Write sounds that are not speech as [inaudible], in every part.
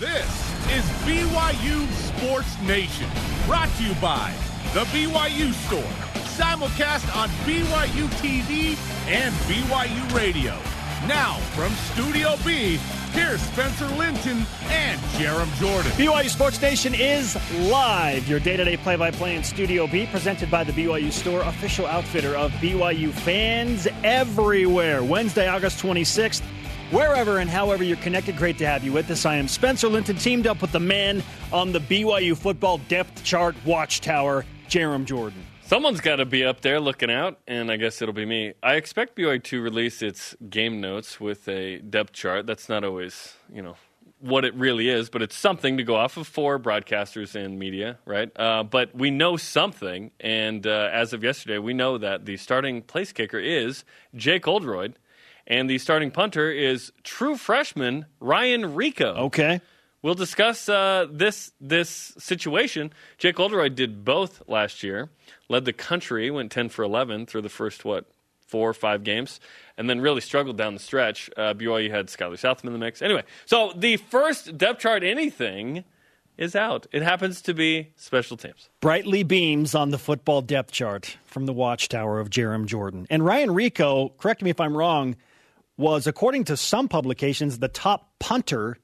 This is BYU Sports Nation, brought to you by The BYU Store, simulcast on BYU TV and BYU Radio. Now, from Studio B, here's Spencer Linton and Jarom Jordan. BYU Sports Nation is live. Your day to day play by play in Studio B, presented by the BYU Store, official outfitter of BYU fans everywhere. Wednesday, August 26th. Wherever and however you're connected, great to have you with us. I am Spencer Linton, teamed up with the man on the BYU football depth chart watchtower, Jarom Jordan. Someone's got to be up there looking out, and I guess it'll be me. I expect BYU to release its game notes with a depth chart. That's not always, you know, what it really is, but it's something to go off of for broadcasters and media, right? Uh, but we know something, and uh, as of yesterday, we know that the starting place kicker is Jake Oldroyd – and the starting punter is true freshman Ryan Rico. Okay. We'll discuss uh, this this situation. Jake Oldroyd did both last year. Led the country, went ten for eleven through the first what four or five games, and then really struggled down the stretch. Uh, BYU had Skyler Southam in the mix. Anyway, so the first depth chart anything is out. It happens to be special teams. Brightly beams on the football depth chart from the watchtower of Jarom Jordan. And Ryan Rico. correct me if I'm wrong, was, according to some publications, the top punter,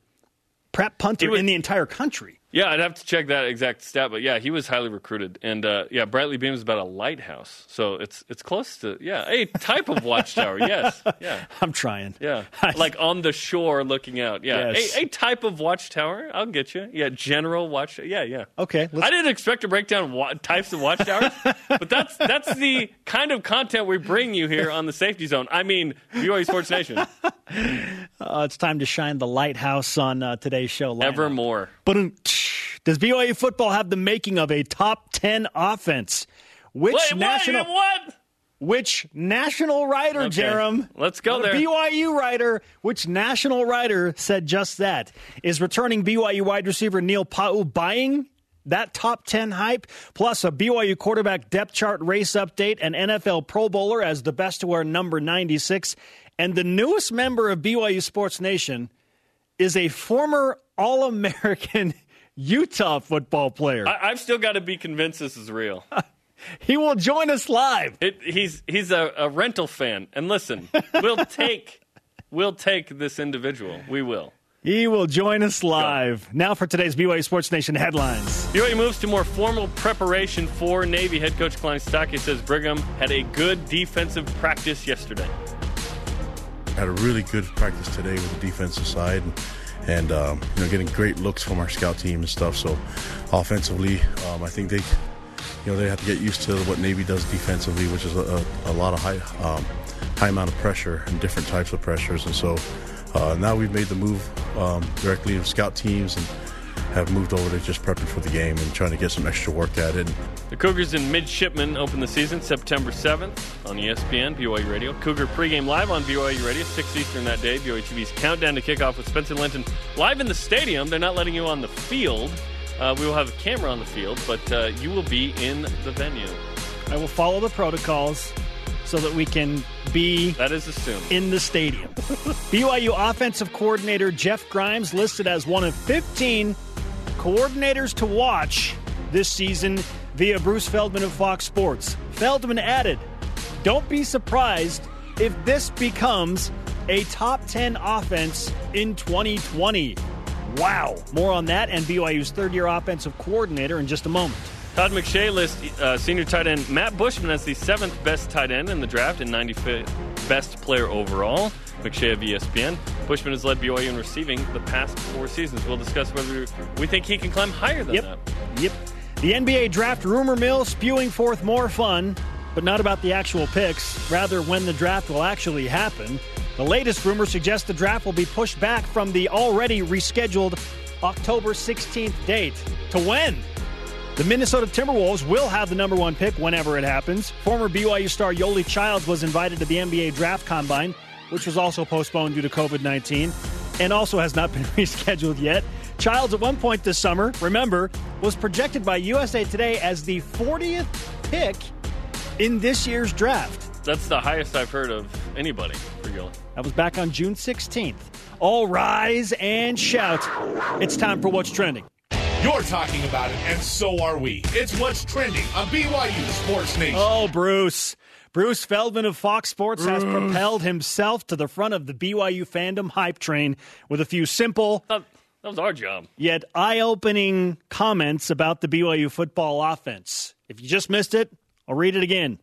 prep punter was, in the entire country. Yeah, I'd have to check that exact stat, but yeah, he was highly recruited, and uh, yeah, Brightly Beam is about a lighthouse, so it's it's close to yeah a type of watchtower. [laughs] yes, yeah, I'm trying. Yeah, [laughs] like on the shore looking out. Yeah, yes. a, a, type of watchtower. I'll get you. Yeah, general watch. Yeah, yeah. Okay. I didn't expect to break down wa- types of watchtowers, [laughs] but that's that's the kind of content we bring you here on the Safety Zone. I mean, BYU Sports Nation. Uh, it's time to shine the lighthouse on uh, today's show. Evermore. But does BYU football have the making of a top 10 offense? Which Wait, national what? Which national writer, okay. Jarom? Let's go there. BYU writer, which national writer said just that? Is returning BYU wide receiver Neil Pau'u buying that top 10 hype, plus a BYU quarterback depth chart race update, an NFL Pro Bowler as the best to wear number 96, and the newest member of BYU Sports Nation is a former All American Utah football player. I, have still got to be convinced this is real. [laughs] he will join us live. It, he's he's a, a rental fan, and listen, we'll [laughs] take we'll take this individual. We will. He will join us live. Now for today's BYU Sports Nation headlines. BYU moves to more formal preparation for Navy. Head coach Kalani Sitake says Brigham had a good defensive practice yesterday. Had a really good practice today with the defensive side. And- and um, you know getting great looks from our scout team and stuff. So offensively, um, I think they you know they have to get used to what Navy does defensively, which is a, a, a lot of high um, high amount of pressure and different types of pressures. And so uh, now we've made the move um, directly in scout teams and have moved over to just prepping for the game and trying to get some extra work at it. The Cougars and Midshipmen open the season September 7th on ESPN, BYU Radio. Cougar pregame live on BYU Radio, 6 Eastern that day. BYU TV's countdown to kickoff with Spencer Linton live in the stadium. They're not letting you on the field. Uh, we will have a camera on the field, but uh, you will be in the venue. I will follow the protocols so that we can be that is assumed in the stadium. [laughs] BYU offensive coordinator Jeff Grimes listed as one of 15 coordinators to watch this season via Bruce Feldman of Fox Sports. Feldman added, Don't be surprised if this becomes a top 10 offense in 2020. Wow. More on that and BYU's third year offensive coordinator in just a moment. Todd McShay lists uh, senior tight end Matt Bushman as the seventh best tight end in the draft and 95th best player overall. McShay of ESPN. Bushman has led BYU in receiving the past four seasons. We'll discuss whether we think he can climb higher than yep. that. Yep. The NBA draft rumor mill spewing forth more fun, but not about the actual picks, rather, when the draft will actually happen. The latest rumor suggests the draft will be pushed back from the already rescheduled October 16th date. To when? The Minnesota Timberwolves will have the number one pick whenever it happens. Former BYU star Yoeli Childs was invited to the NBA draft combine which was also postponed due to COVID 19 and also has not [laughs] been rescheduled yet. Childs, at one point this summer, remember, was projected by USA Today as the 40th pick in this year's draft. That's the highest I've heard of anybody for Yoeli. That was back on June 16th. all rise and shout. It's time for What's Trending. You're talking about it, and so are we. It's what's trending on BYU Sports Nation. Oh, Bruce. Bruce Feldman of Fox Sports has propelled himself to the front of the BYU fandom hype train with a few simple, That, that was our job. yet eye opening comments about the BYU football offense. If you just missed it, I'll read it again.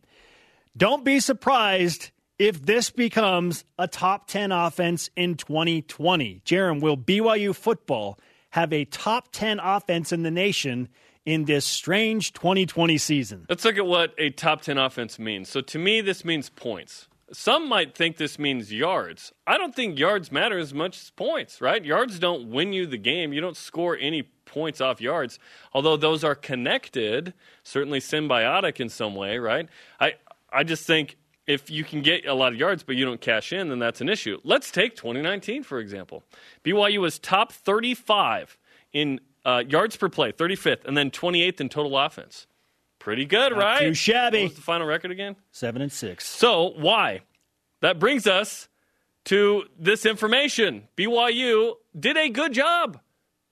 Don't be surprised if this becomes a top 10 offense in 2020. Jarom, will BYU football have a top 10 offense in the nation in this strange 2020 season? Let's look at what a top 10 offense means. So to me, this means points. Some might think this means yards. I don't think yards matter as much as points, right? Yards don't win you the game. You don't score any points off yards, although those are connected, certainly symbiotic in some way, right? I, I just think if you can get a lot of yards but you don't cash in, then that's an issue. Let's take 2019, for example. BYU was top 35 in uh, yards per play, 35th, and then 28th in total offense. Pretty good, right? too shabby. What was the final record again? Seven and six. So, why? That brings us to this information. BYU did a good job,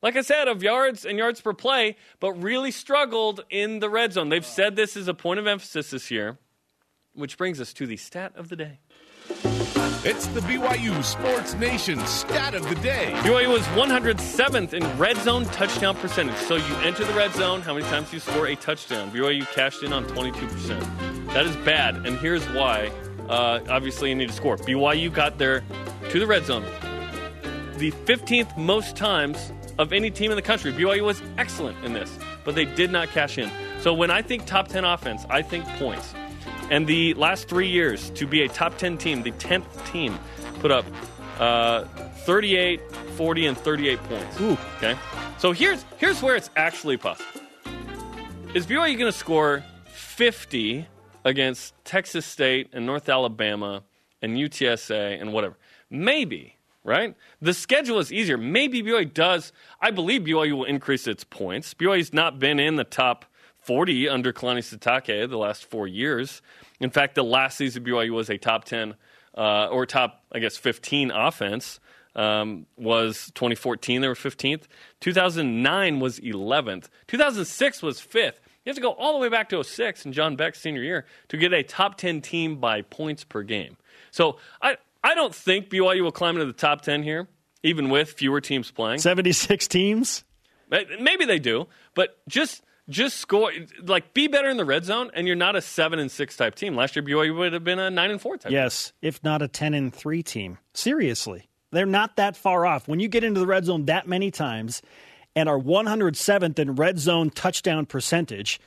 like I said, of yards and yards per play, but really struggled in the red zone. They've said this is a point of emphasis this year, which brings us to the stat of the day. It's the BYU Sports Nation stat of the day. BYU was 107th in red zone touchdown percentage. So you enter the red zone, how many times you score a touchdown? BYU cashed in on 22%. That is bad, and here's why. Uh, obviously, you need to score. BYU got there to the red zone the 15th most times of any team in the country. BYU was excellent in this, but they did not cash in. So when I think top 10 offense, I think points. And the last three years, to be a top 10 team, the 10th team put up uh, 38, 40, and 38 points. Ooh. Okay? So here's, here's where it's actually possible. Is BYU going to score 50 against Texas State and North Alabama and UTSA and whatever? Maybe, right? The schedule is easier. Maybe BYU does. I believe BYU will increase its points. BYU's not been in the top 40 under Kalani Sitake the last four years. In fact, the last season BYU was a top 10 uh, or top, I guess, 15 offense. Um, was 2014 they were 15th 2009 was 11th 2006 was 5th you have to go all the way back to 06 and john beck's senior year to get a top 10 team by points per game so i, I don't think byu will climb into the top 10 here even with fewer teams playing 76 teams? Maybe they do, but just just score like be better in the red zone, and you're not a seven and six type team. Last year, BYU would have been a nine and four type. Yes, if not a 10 and 3 team. Seriously. They're not that far off. When you get into the red zone that many times and are 107th in red zone touchdown percentage,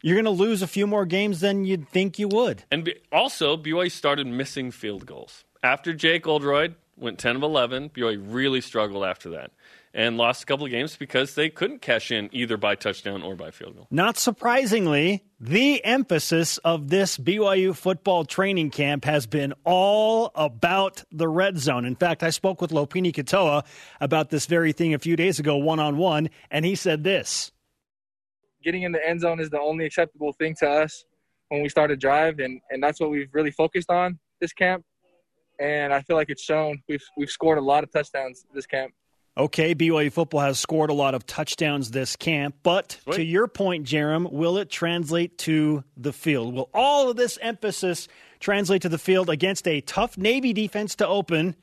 you're going to lose a few more games than you'd think you would. And also, BYU started missing field goals after Jake Oldroyd went 10 of 11. BYU really struggled after that and lost a couple of games because they couldn't cash in either by touchdown or by field goal. Not surprisingly, the emphasis of this BYU football training camp has been all about the red zone. In fact, I spoke with Lopini Katoa about this very thing a few days ago, one on one, and he said this. Getting in the end zone is the only acceptable thing to us when we start a drive, and, and that's what we've really focused on this camp. And I feel like it's shown. We've we've scored a lot of touchdowns this camp. Okay, BYU football has scored a lot of touchdowns this camp, but Sweet. to your point, Jarom, will it translate to the field? Will all of this emphasis translate to the field against a tough Navy defense to open?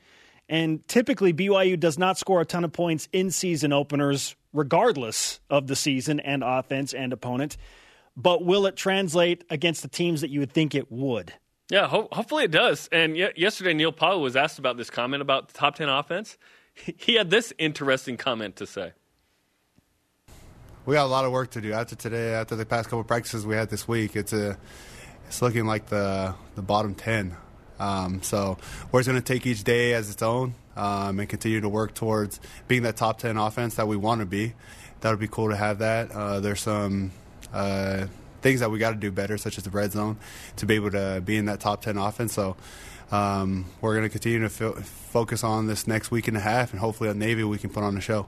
And typically, BYU does not score a ton of points in season openers, regardless of the season and offense and opponent. But will it translate against the teams that you would think it would? Yeah, ho- hopefully it does. And ye- yesterday, Neil Pau'u was asked about this comment about the top 10 offense. He had this interesting comment to say. we got a lot of work to do after today. After the past couple practices we had this week, it's a it's looking like the the bottom ten. Um, so we're just going to take each day as its own um, and continue to work towards being that top ten offense that we want to be. That would be cool to have that. Uh, there's some uh, things that we got to do better, such as the red zone, to be able to be in that top ten offense. So. Um, we're going to continue to fo- focus on this next week and a half, and hopefully at Navy we can put on a show.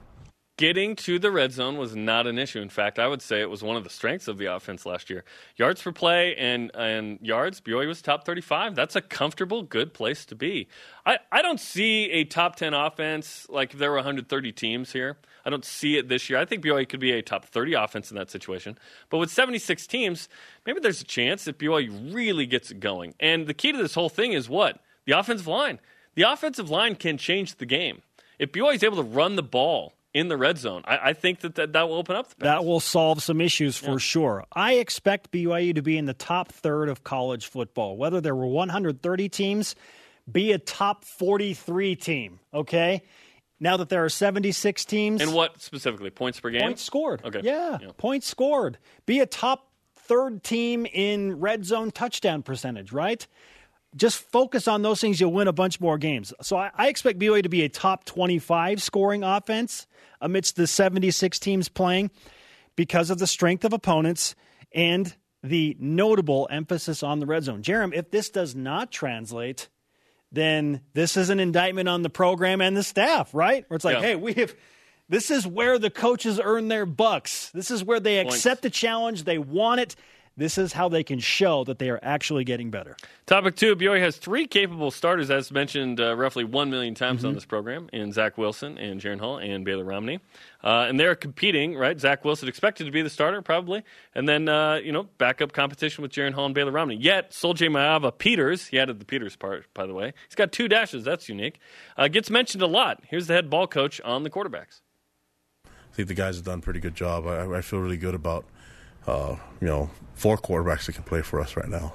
getting to the red zone was not an issue. In fact, I would say it was one of the strengths of the offense last year. Yards per play and and yards, BYU was top 35. That's a comfortable, good place to be. I, I don't see a top 10 offense like if there were 130 teams here. I don't see it this year. I think BYU could be a top 30 offense in that situation. But with 76 teams, maybe there's a chance that BYU really gets it going. And the key to this whole thing is what? The offensive line. The offensive line can change the game. If BYU is able to run the ball in the red zone. I, I think that, that that will open up. That will solve some issues for yeah. sure. I expect BYU to be in the top third of college football. Whether there were 130 teams, be a top 43 team. Okay. Now that there are 76 teams. And what specifically? Points per game? Points scored. Okay. Yeah. yeah. Points scored. Be a top third team in red zone touchdown percentage, right? just focus on those things, you'll win a bunch more games. So I, I, expect BYU to be a top 25 scoring offense amidst the 76 teams playing because of the strength of opponents and the notable emphasis on the red zone. Jarom, if this does not translate, then this is an indictment on the program and the staff, right? Where it's like, yeah. hey, we have. This is where the coaches earn their bucks. This is where they Points. accept the challenge. They want it this is how they can show that they are actually getting better. Topic two BYU has three capable starters, as mentioned uh, roughly one million times mm-hmm. on this program, and Zach Wilson and Jaren Hall and Baylor Romney. Uh, and they're competing, right? Zach Wilson expected to be the starter, probably. And then, uh, you know, backup competition with Jaren Hall and Baylor Romney. Yet, Sol-Jay Peters, he added the Peters part, by the way. He's got two dashes. That's unique. Uh, gets mentioned a lot. Here's the head ball coach on the quarterbacks. I think the guys have done a pretty good job. I, I feel really good about – uh, you know, four quarterbacks that can play for us right now.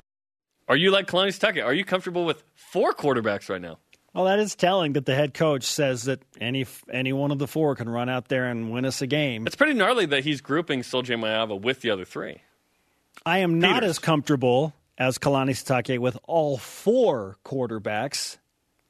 Are you like Kalani Sitake? Are you comfortable with four quarterbacks right now? Well, that is telling that the head coach says that any any one of the four can run out there and win us a game. It's pretty gnarly that he's grouping Sol-Jay Maiava with the other three. I am not as comfortable as Kalani Sitake with all four quarterbacks.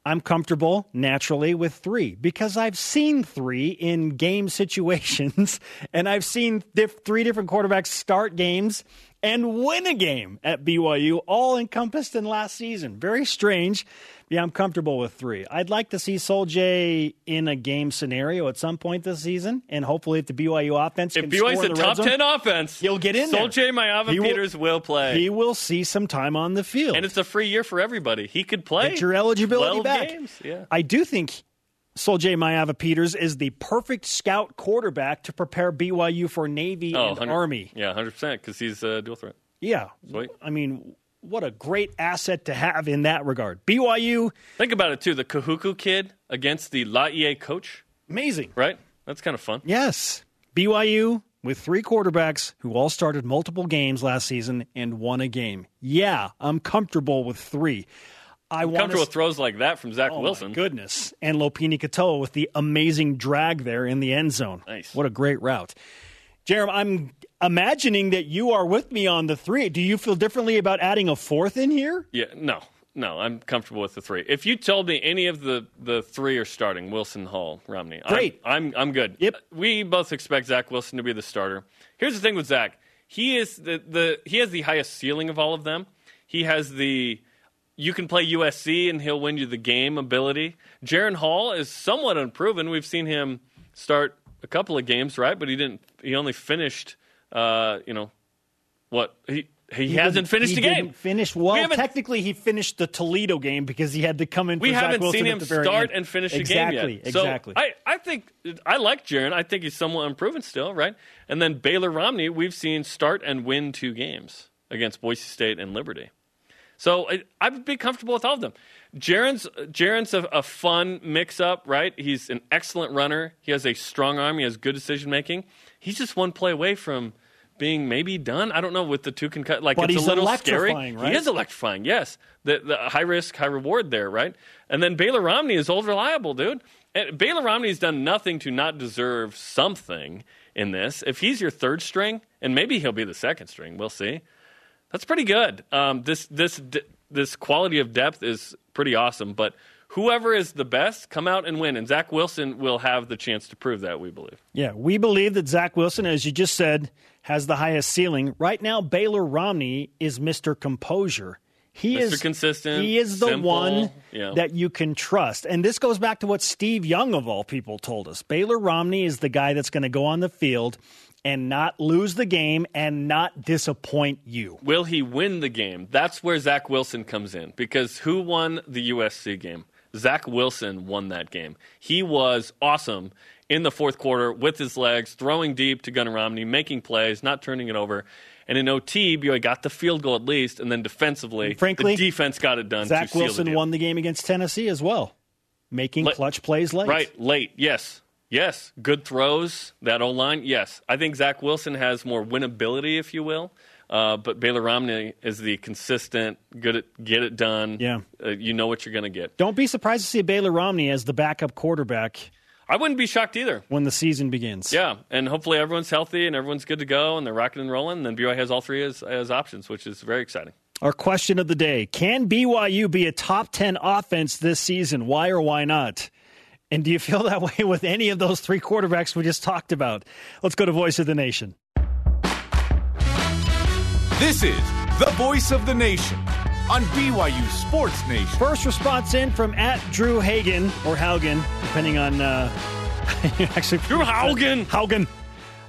I'm comfortable naturally with three because I've seen three in game [laughs] situations and I've seen three different quarterbacks start games and win a game at BYU, all encompassed in last season. Very strange. Yeah, I'm comfortable with three. I'd like to see Sol-Jay in a game scenario at some point this season, and hopefully, if the BYU offense if BYU's a top ten offense, he'll get in Sol-Jay Maiava Peters will, will, play. He will see some time on the field, and it's a free year for everybody. He could play. Get your eligibility back. Games. Yeah. I do think Sol-Jay Maiava Peters is the perfect scout quarterback to prepare BYU for Navy oh, and Army. Yeah, 100% because he's a dual threat. Yeah. Sweet. I mean, what a great asset to have in that regard. BYU. Think about it, too. The Kahuku kid against the Laie coach. Amazing. Right? That's kind of fun. Yes. BYU with three quarterbacks who all started multiple games last season and won a game. Yeah, I'm comfortable with three. I want comfortable with throws like that from Zach oh Wilson. goodness. And Lopini Katoa with the amazing drag there in the end zone. Nice. What a great route. Jeremy, I'm imagining that you are with me on the three. Do you feel differently about adding a fourth in here? Yeah, no. No, I'm comfortable with the three. If you told me any of the, the three are starting, Wilson, Hall, Romney, great. I'm, I'm, I'm good. Yep. Uh, we both expect Zach Wilson to be the starter. Here's the thing with Zach. He is the, the he has the highest ceiling of all of them. He has the you can play USC and he'll win you the game ability. Jaren Hall is somewhat unproven. We've seen him start a couple of games, right? But he didn't. He only finished. Uh, you know, what he. He, he hasn't finished he a game. Finished well. We technically, he finished the Toledo game because he had to come in. we haven't Wilson seen him start end. and finish exactly, a game yet. Exactly. So I, I think I like Jaren. I think he's somewhat unproven still, right? And then Baylor Romney, we've seen start and win two games against Boise State and Liberty. So I, I would be comfortable with all of them. Jaren's Jaren's a, a fun mix up, right? He's an excellent runner. He has a strong arm. He has good decision making. He's just one play away from being maybe done. I don't know with the two concut. Like but it's a little scary. Right? He is electrifying. Yes, the, the high risk, high reward there, right? And then Baylor Romney is old reliable, dude. And Baylor Romney's done nothing to not deserve something in this. If he's your third string, and maybe he'll be the second string, we'll see. That's pretty good. Um, this this this quality of depth is pretty awesome. But whoever is the best, come out and win. And Zach Wilson will have the chance to prove that. We believe. Yeah, we believe that Zach Wilson, as you just said, has the highest ceiling right now. Baylor Romney is Mister Composure. He Mr. is consistent, He is the simple, one yeah. that you can trust. And this goes back to what Steve Young of all people told us. Baylor Romney is the guy that's going to go on the field and not lose the game and not disappoint you. Will he win the game? That's where Zach Wilson comes in because who won the USC game? Zach Wilson won that game. He was awesome in the fourth quarter with his legs, throwing deep to Gunnar Romney, making plays, not turning it over. And in OT, BYU got the field goal at least, and then defensively, Frankly, the defense got it done. Zach to seal the Wilson deal. won the game against Tennessee as well, making Let- clutch plays late. Right, late, yes. Yes, good throws, that O line, yes. I think Zach Wilson has more winnability, if you will. Uh, but Baylor Romney is the consistent, good at get it done. Yeah. Uh, you know what you're going to get. Don't be surprised to see Baylor Romney as the backup quarterback I wouldn't be shocked either. when the season begins. Yeah, and hopefully everyone's healthy and everyone's good to go and they're rocking and rolling. And then BYU has all three as, as options, which is very exciting. Our question of the day Can BYU be a top 10 offense this season? Why or why not? And do you feel that way with any of those three quarterbacks we just talked about? Let's go to Voice of the Nation. This is the voice of the nation on BYU Sports Nation. First response in from at Drew Hagen or Haugen, depending on uh, [laughs] actually Drew Haugen. Haugen.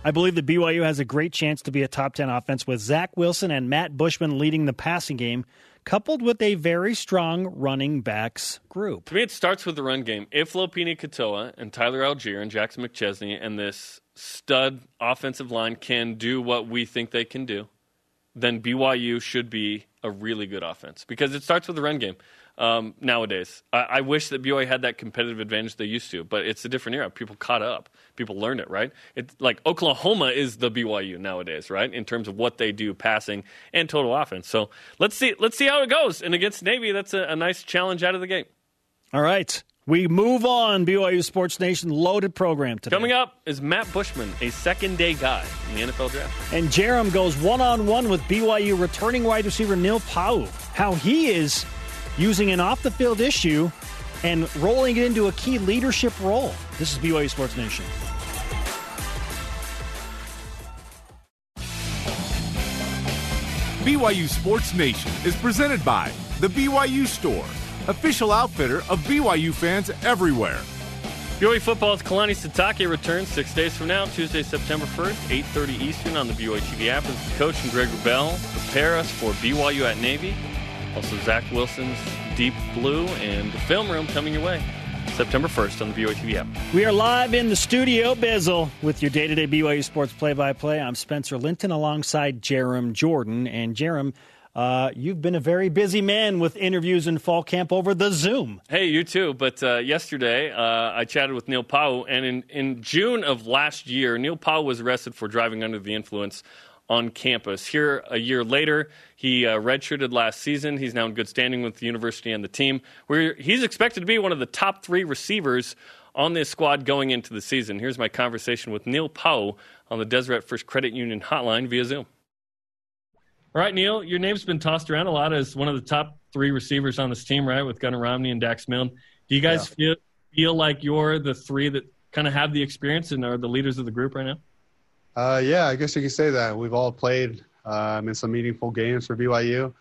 I believe that BYU has a great chance to be a top 10 offense with Zach Wilson and Matt Bushman leading the passing game, coupled with a very strong running backs group. To me, it starts with the run game. If Lopini Katoa and Tyler Allgeier and Jackson McChesney and this stud offensive line can do what we think they can do, then BYU should be a really good offense because it starts with the run game. Um, nowadays, I, I wish that BYU had that competitive advantage they used to, but it's a different era. People caught up. People learned it, right? It's like Oklahoma is the BYU nowadays, right? In terms of what they do, passing and total offense. So let's see, let's see how it goes. And against Navy, that's a, a nice challenge out of the gate. All right. We move on. BYU Sports Nation loaded program today. Coming up is Matt Bushman, a second day guy in the NFL draft. And Jarom goes one on one with BYU returning wide receiver Neil Pau'u. How he is using an off the field issue and rolling it into a key leadership role. This is BYU Sports Nation. BYU Sports Nation is presented by The BYU Store, official outfitter of BYU fans everywhere. BYU football's Kalani Sitake returns six days from now, Tuesday, September 1st, 8.30 Eastern on the BYU TV app as the coach and Greg Wrubell prepare us for BYU at Navy. Also, Zach Wilson's Deep Blue and the film room coming your way September 1st on the BYU TV app. We are live in the studio, Bizzle, with your day to day BYU Sports play by play. I'm Spencer Linton alongside Jarom Jordan. And Jarom, uh, you've been a very busy man with interviews in fall camp over the Zoom. Hey, you too. But uh, yesterday, uh, I chatted with Neil Pau'u, and in, in June of last year, Neil Pau'u was arrested for driving under the influence on campus. Here, a year later, he uh, redshirted last season. He's now in good standing with the university and the team. Where he's expected to be one of the top three receivers on this squad going into the season. Here's my conversation with Neil Pau'u on the Deseret First Credit Union hotline via Zoom. All right, Neil, your name's been tossed around a lot as one of the top three receivers on this team, right? With Gunnar Romney and Dax Milne. Do you guys feel feel like you're the three that kind of have the experience and are the leaders of the group right now? Uh, yeah, I guess you could say that. We've all played um, in some meaningful games for BYU.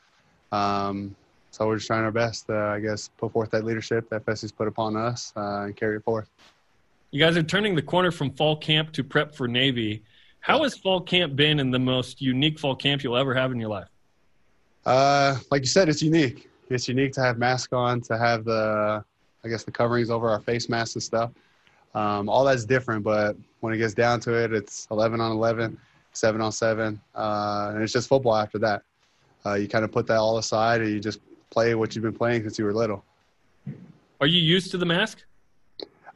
Um, so we're just trying our best to, I guess, put forth that leadership that Fesi's put upon us uh, and carry it forth. You guys are turning the corner from fall camp to prep for Navy. How has fall camp been in the most unique fall camp you'll ever have in your life? Uh, like you said, it's unique. It's unique to have masks on, to have the, I guess, the coverings over our face masks and stuff. Um, all that's different, but when it gets down to it, it's 11 on 11, 7 on 7, uh, and it's just football after that. Uh, you kind of put that all aside and you just play what you've been playing since you were little. Are you used to the mask?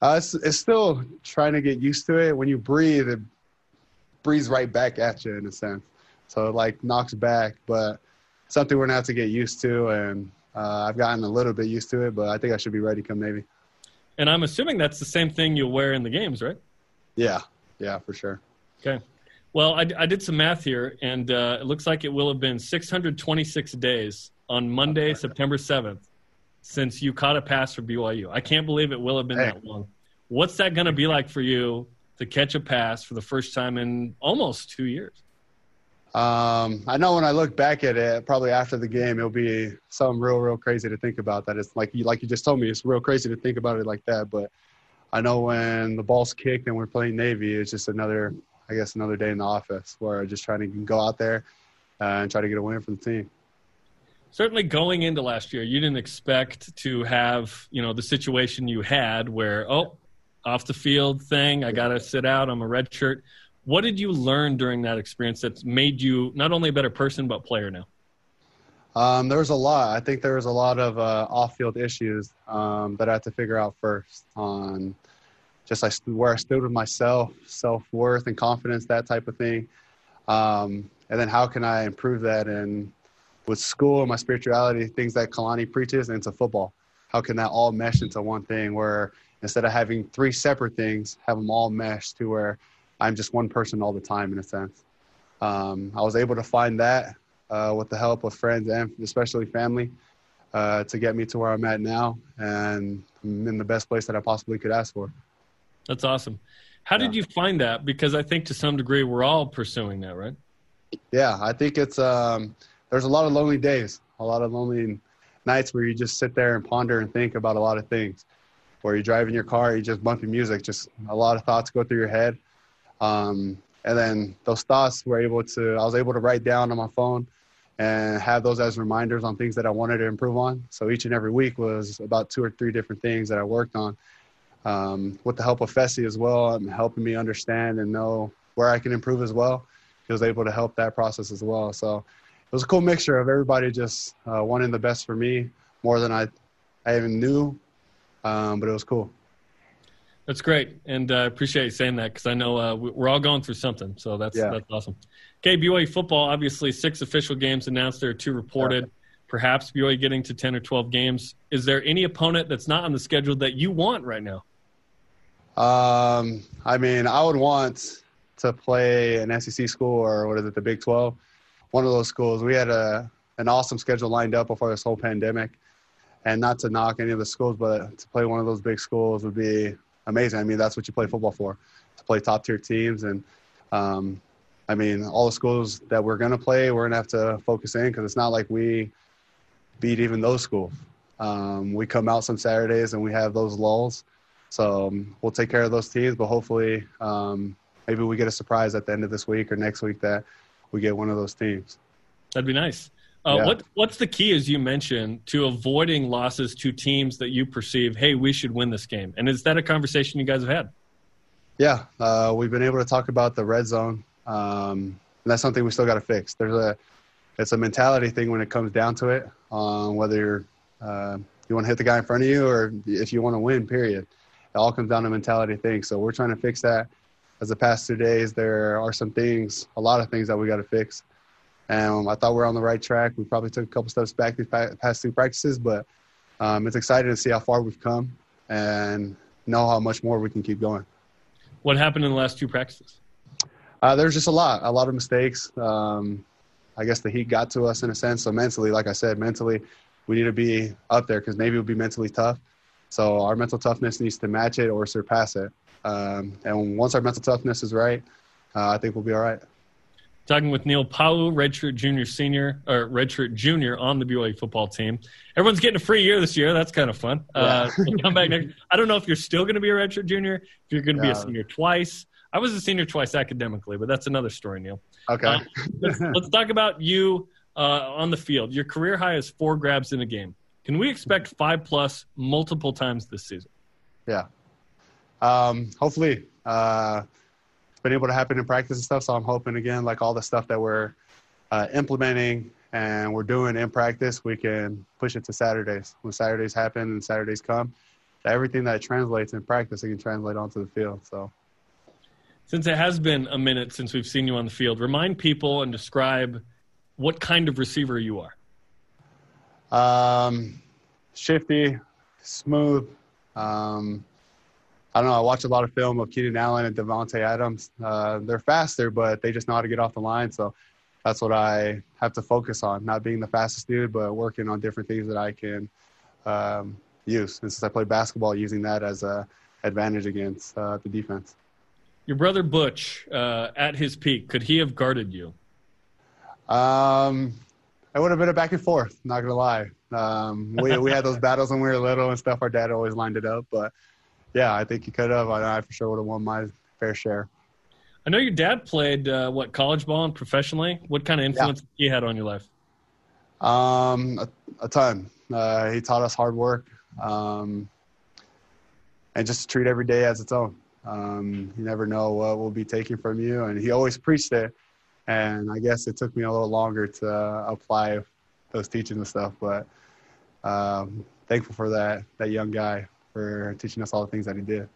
Uh, it's, it's still trying to get used to it. When you breathe, it breathes right back at you in a sense. So it like knocks back, but something we're gonna have to get used to. And uh, I've gotten a little bit used to it, but I think I should be ready come Navy. And I'm assuming that's the same thing you'll wear in the games, right? Yeah, yeah, for sure. Okay. Well, I, I did some math here, and uh, it looks like it will have been 626 days on Monday, September 7th, since you caught a pass for BYU. I can't believe it will have been Hey. that long. What's that going to be like for you to catch a pass for the first time in almost two years? Um, I know when I look back at it, probably after the game, it'll be something real, real crazy to think about. That it's like you, like you just told me, it's real crazy to think about it like that. But I know when the ball's kicked and we're playing Navy, it's just another, I guess, another day in the office where I'm just trying to go out there uh, and try to get a win for the team. Certainly, going into last year, you didn't expect to have you know the situation you had where oh, off the field thing, I got to sit out. I'm a red shirt. What did you learn during that experience that's made you not only a better person but player now? Um, there was a lot. I think there was a lot of uh, off-field issues um, that I had to figure out first on just like where I stood with myself, self-worth and confidence, that type of thing. Um, and then how can I improve that and with school and my spirituality, things that Kalani preaches into football. How can that all mesh into one thing where instead of having three separate things, have them all mesh to where I'm just one person all the time in a sense. Um, I was able to find that uh, with the help of friends and especially family uh, to get me to where I'm at now, and I'm in the best place that I possibly could ask for. That's awesome. How yeah. did you find that? Because I think to some degree we're all pursuing that, right? Yeah, I think it's um, there's a lot of lonely days, a lot of lonely nights where you just sit there and ponder and think about a lot of things. Where you drive in your car, you just bumping music, just a lot of thoughts go through your head. Um, and then those thoughts were able to, I was able to write down on my phone and have those as reminders on things that I wanted to improve on. So each and every week was about two or three different things that I worked on. Um, with the help of Fesi as well, um, helping me understand and know where I can improve as well. He was able to help that process as well. So it was a cool mixture of everybody just uh, wanting the best for me more than I, I even knew, um, but it was cool. That's great, and I uh, appreciate you saying that because I know uh, we're all going through something. So that's yeah. that's awesome. Okay, BYU football. Obviously, six official games announced. There are two reported. Yeah. Perhaps BYU getting to ten or twelve games. Is there any opponent that's not on the schedule that you want right now? Um, I mean, I would want to play an SEC school or what is it, the Big Twelve, one of those schools. We had a an awesome schedule lined up before this whole pandemic, and not to knock any of the schools, but to play one of those big schools would be amazing. I mean, that's what you play football for, to play top tier teams. And um, I mean, all the schools that we're going to play, we're going to have to focus in because it's not like we beat even those schools. Um, we come out some Saturdays and we have those lulls. So um, we'll take care of those teams, but hopefully um, maybe we get a surprise at the end of this week or next week that we get one of those teams. That'd be nice. Uh, yeah. What what's the key, as you mentioned, to avoiding losses to teams that you perceive, hey, we should win this game? And is that a conversation you guys have had? Yeah, uh, we've been able to talk about the red zone, um, and that's something we still got to fix. There's a it's a mentality thing when it comes down to it, um, whether uh, you want to hit the guy in front of you or if you want to win. Period. It all comes down to mentality thing. So we're trying to fix that. As the past two days, there are some things, a lot of things that we got to fix. And I thought we are on the right track. We probably took a couple steps back these past two practices, but um, it's exciting to see how far we've come and know how much more we can keep going. What happened in the last two practices? Uh, there's just a lot, a lot of mistakes. Um, I guess the heat got to us in a sense. So mentally, like I said, mentally, we need to be up there because Navy will be mentally tough. So our mental toughness needs to match it or surpass it. Um, and once our mental toughness is right, uh, I think we'll be all right. Talking with Neil Pau'u, redshirt junior senior or redshirt junior on the BYU football team. Everyone's getting a free year this year. That's kind of fun. Yeah. Uh, we'll come back next. I don't know if you're still going to be a redshirt junior. If you're going to yeah. be a senior twice. I was a senior twice academically, but that's another story, Neil. Okay. Uh, let's, let's, talk about you uh, on the field. Your career high is four grabs in a game. Can we expect five plus multiple times this season? Yeah. Um, hopefully. Been able to happen in practice and stuff. So I'm hoping again, like all the stuff that we're uh, implementing and we're doing in practice, we can push it to Saturdays. When Saturdays happen and Saturdays come, everything that translates in practice, it can translate onto the field. So. Since it has been a minute since we've seen you on the field, remind people and describe what kind of receiver you are. Um, shifty, smooth, um, I don't know. I watch a lot of film of Keenan Allen and Davante Adams. Uh, they're faster, but they just know how to get off the line. So that's what I have to focus on, not being the fastest dude, but working on different things that I can um, use. And since I play basketball, using that as a advantage against uh, the defense. Your brother Butch, uh, at his peak, could he have guarded you? Um, it would have been a back and forth. Not gonna lie. Um, we we had those battles when we were little and stuff. Our dad always lined it up, but yeah, I think he could have. I, I for sure would have won my fair share. I know your dad played uh, what college ball and professionally. What kind of influence yeah. he had on your life? Um, a, a ton. Uh, he taught us hard work, um, and just to treat every day as its own. Um, you never know what will be taken from you, and he always preached it. And I guess it took me a little longer to uh, apply those teachings and stuff, but um, thankful for that that young guy for teaching us all the things that he did.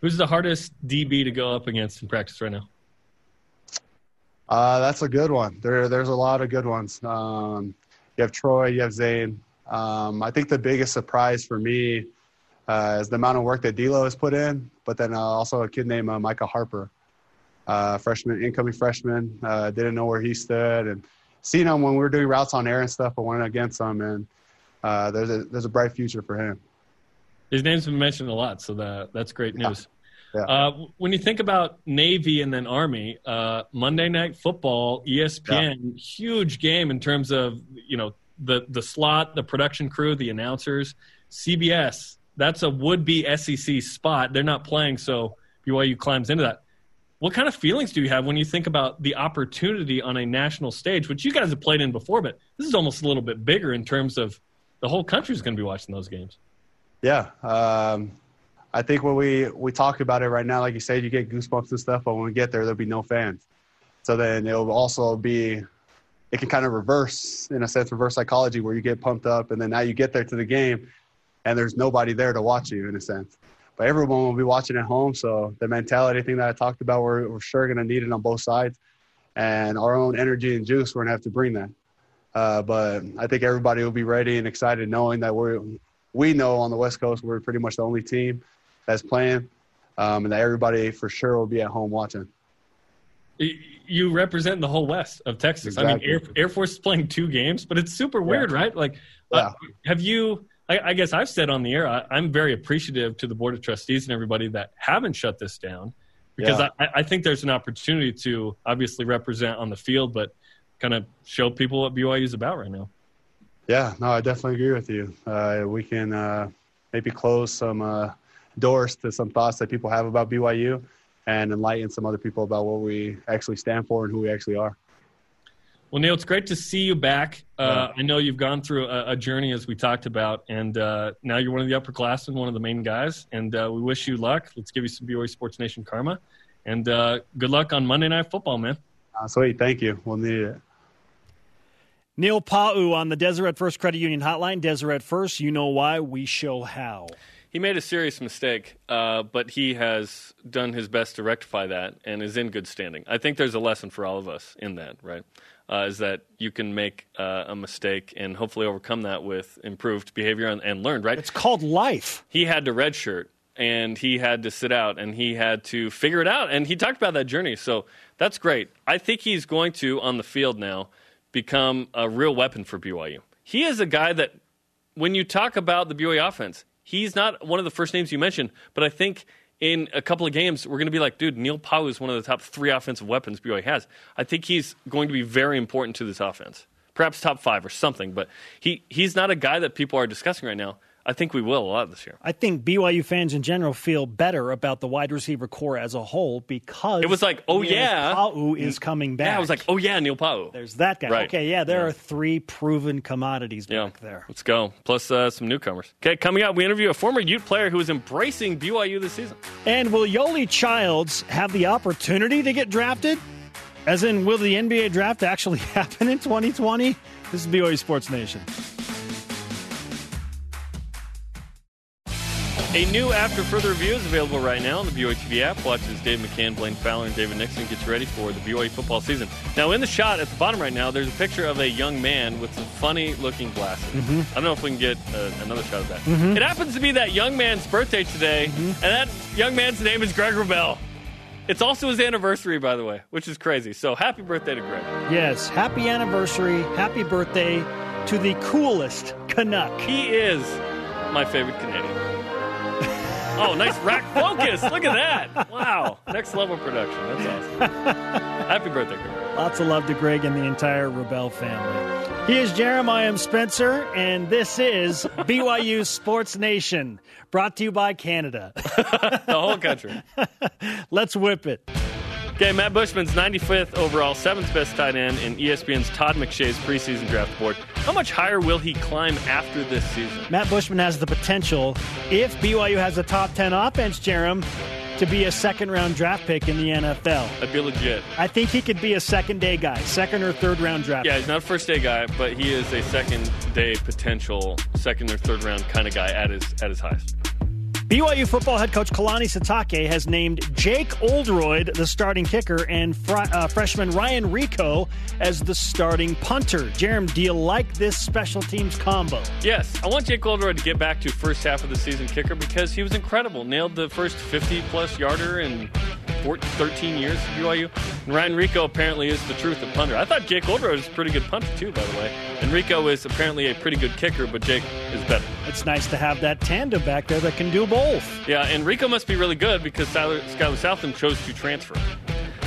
Who's the hardest DB to go up against in practice right now? Uh, that's a good one. There, there's a lot of good ones. Um, you have Troy, you have Zane. Um, I think the biggest surprise for me uh, is the amount of work that D'Lo has put in, but then uh, also a kid named uh, Micah Harper, uh, freshman, incoming freshman. Uh, didn't know where he stood, and seeing him when we were doing routes on air and stuff, I went against him, and uh, there's a there's a bright future for him. His name's been mentioned a lot, so that that's great news. Yeah. Uh, when you think about Navy and then Army, uh, Monday Night Football, ESPN, yeah. huge game in terms of you know the the slot, the production crew, the announcers. CBS, that's a would be SEC spot. They're not playing, so BYU climbs into that. What kind of feelings do you have when you think about the opportunity on a national stage, which you guys have played in before, but this is almost a little bit bigger in terms of the whole country is going to be watching those games? Yeah, um, I think when we we talk about it right now, like you said, you get goosebumps and stuff, but when we get there, there'll be no fans. So then it'll also be, it can kind of reverse in a sense, reverse psychology where you get pumped up, and then now you get there to the game, and there's nobody there to watch you in a sense. But everyone will be watching at home, so the mentality thing that I talked about, we're, we're sure going to need it on both sides, and our own energy and juice, we're going to have to bring that. Uh, but I think everybody will be ready and excited, knowing that we're we know on the West Coast we're pretty much the only team that's playing, um, and that everybody for sure will be at home watching. You represent the whole West of Texas. Exactly. I mean, Air, Air, Force is playing two games, but it's super weird, yeah. right? Like, uh, yeah. uh, have you? I, I, guess I've said on the air, I, am very appreciative to the board of trustees and everybody that haven't shut this down, because yeah. I, I think there's an opportunity to obviously represent on the field, but kind of show people what BYU is about right now. Yeah, no, I definitely agree with you. Uh, we can uh, maybe close some uh, doors to some thoughts that people have about BYU and enlighten some other people about what we actually stand for and who we actually are. Well, Neil, it's great to see you back. Uh, I know you've gone through a, a, journey, as we talked about, and uh, now you're one of the upperclassmen, one of the main guys. And uh, we wish you luck. Let's give you some BYU Sports Nation karma. And good luck on Monday Night Football, man. sweet. Thank you. We'll need it. Neil Pau'u on the Deseret First Credit Union Hotline. Deseret First, you know why, we show how. He made a serious mistake, uh, but he has done his best to rectify that and is in good standing. I think there's a lesson for all of us in that, right? Uh, is that you can make uh, a mistake and hopefully overcome that with improved behavior and, and learned, right? It's called life. He had to redshirt and he had to sit out and he had to figure it out. And he talked about that journey. So that's great. I think he's going to, on the field now, become a real weapon for BYU. He is a guy that, when you talk about the BYU offense, he's not one of the first names you mentioned, but I think in a couple of games, we're going to be like, dude, Neil Pau'u is one of the top three offensive weapons BYU has. I think he's going to be very important to this offense. Perhaps top five or something, but he, he's not a guy that people are discussing right now. I think we will a lot this year. I think BYU fans in general feel better about the wide receiver corps as a whole because it was like, oh Neil yeah, Pau'u is coming back. Yeah, I was like, oh yeah, Neil Pau'u. There's that guy. Right. Okay, yeah, there yeah. are three proven commodities yeah. back there. Let's go. Plus uh, some newcomers. Okay, coming up, we interview a former Ute player who is embracing BYU this season. And will Yoeli Childs have the opportunity to get drafted? As in, will the NBA draft actually [laughs] happen in 2020? This is BYU Sports Nation. A new After Further Review is available right now on the BYU TV app. Watch as Dave McCann, Blaine Fowler, and David Nixon gets ready for the BYU football season. Now, in the shot at the bottom right now, there's a picture of a young man with some funny-looking glasses. Mm-hmm. I don't know if we can get uh, another shot of that. Mm-hmm. It happens to be that young man's birthday today, mm-hmm. and that young man's name is Greg Wrubell. It's also his anniversary, by the way, which is crazy. So happy birthday to Greg. Yes, happy anniversary, happy birthday to the coolest Canuck. He is my favorite Canadian. Oh, nice rack focus. Look at that. Wow. Next level production. That's awesome. [laughs] Happy birthday, Greg. Lots of love to Greg and the entire Rebel family. He is Jeremiah Spencer, and this is BYU Sports Nation, brought to you by Canada. [laughs] the whole country. [laughs] Let's whip it. Okay, Matt Bushman's 95th overall, seventh best tight end in ESPN's Todd McShay's preseason draft board. How much higher will he climb after this season? Matt Bushman has the potential, if BYU has a top 10 offense, Jarom, to be a second round draft pick in the NFL. I'd be legit. I think he could be a second day guy, second or third round draft. Yeah, he's not a first day guy, but he is a second day potential, second or third round kind of guy at his at his highest. BYU football head coach Kalani Sitake has named Jake Oldroyd the starting kicker and fr- uh, freshman Ryan Rehkow as the starting punter. Jarom, do you like this special teams combo? Yes. I want Jake Oldroyd to get back to first half of the season kicker because he was incredible. Nailed the first 50 plus yarder in 14, 13 years at BYU. And Ryan Rehkow apparently is the truth of punter. I thought Jake Oldroyd was a pretty good punter too, by the way. And Rehkow is apparently a pretty good kicker, but Jake is better. It's nice to have that tandem back there that can do both both. Yeah, and Rehkow must be really good because Skyler Southam chose to transfer.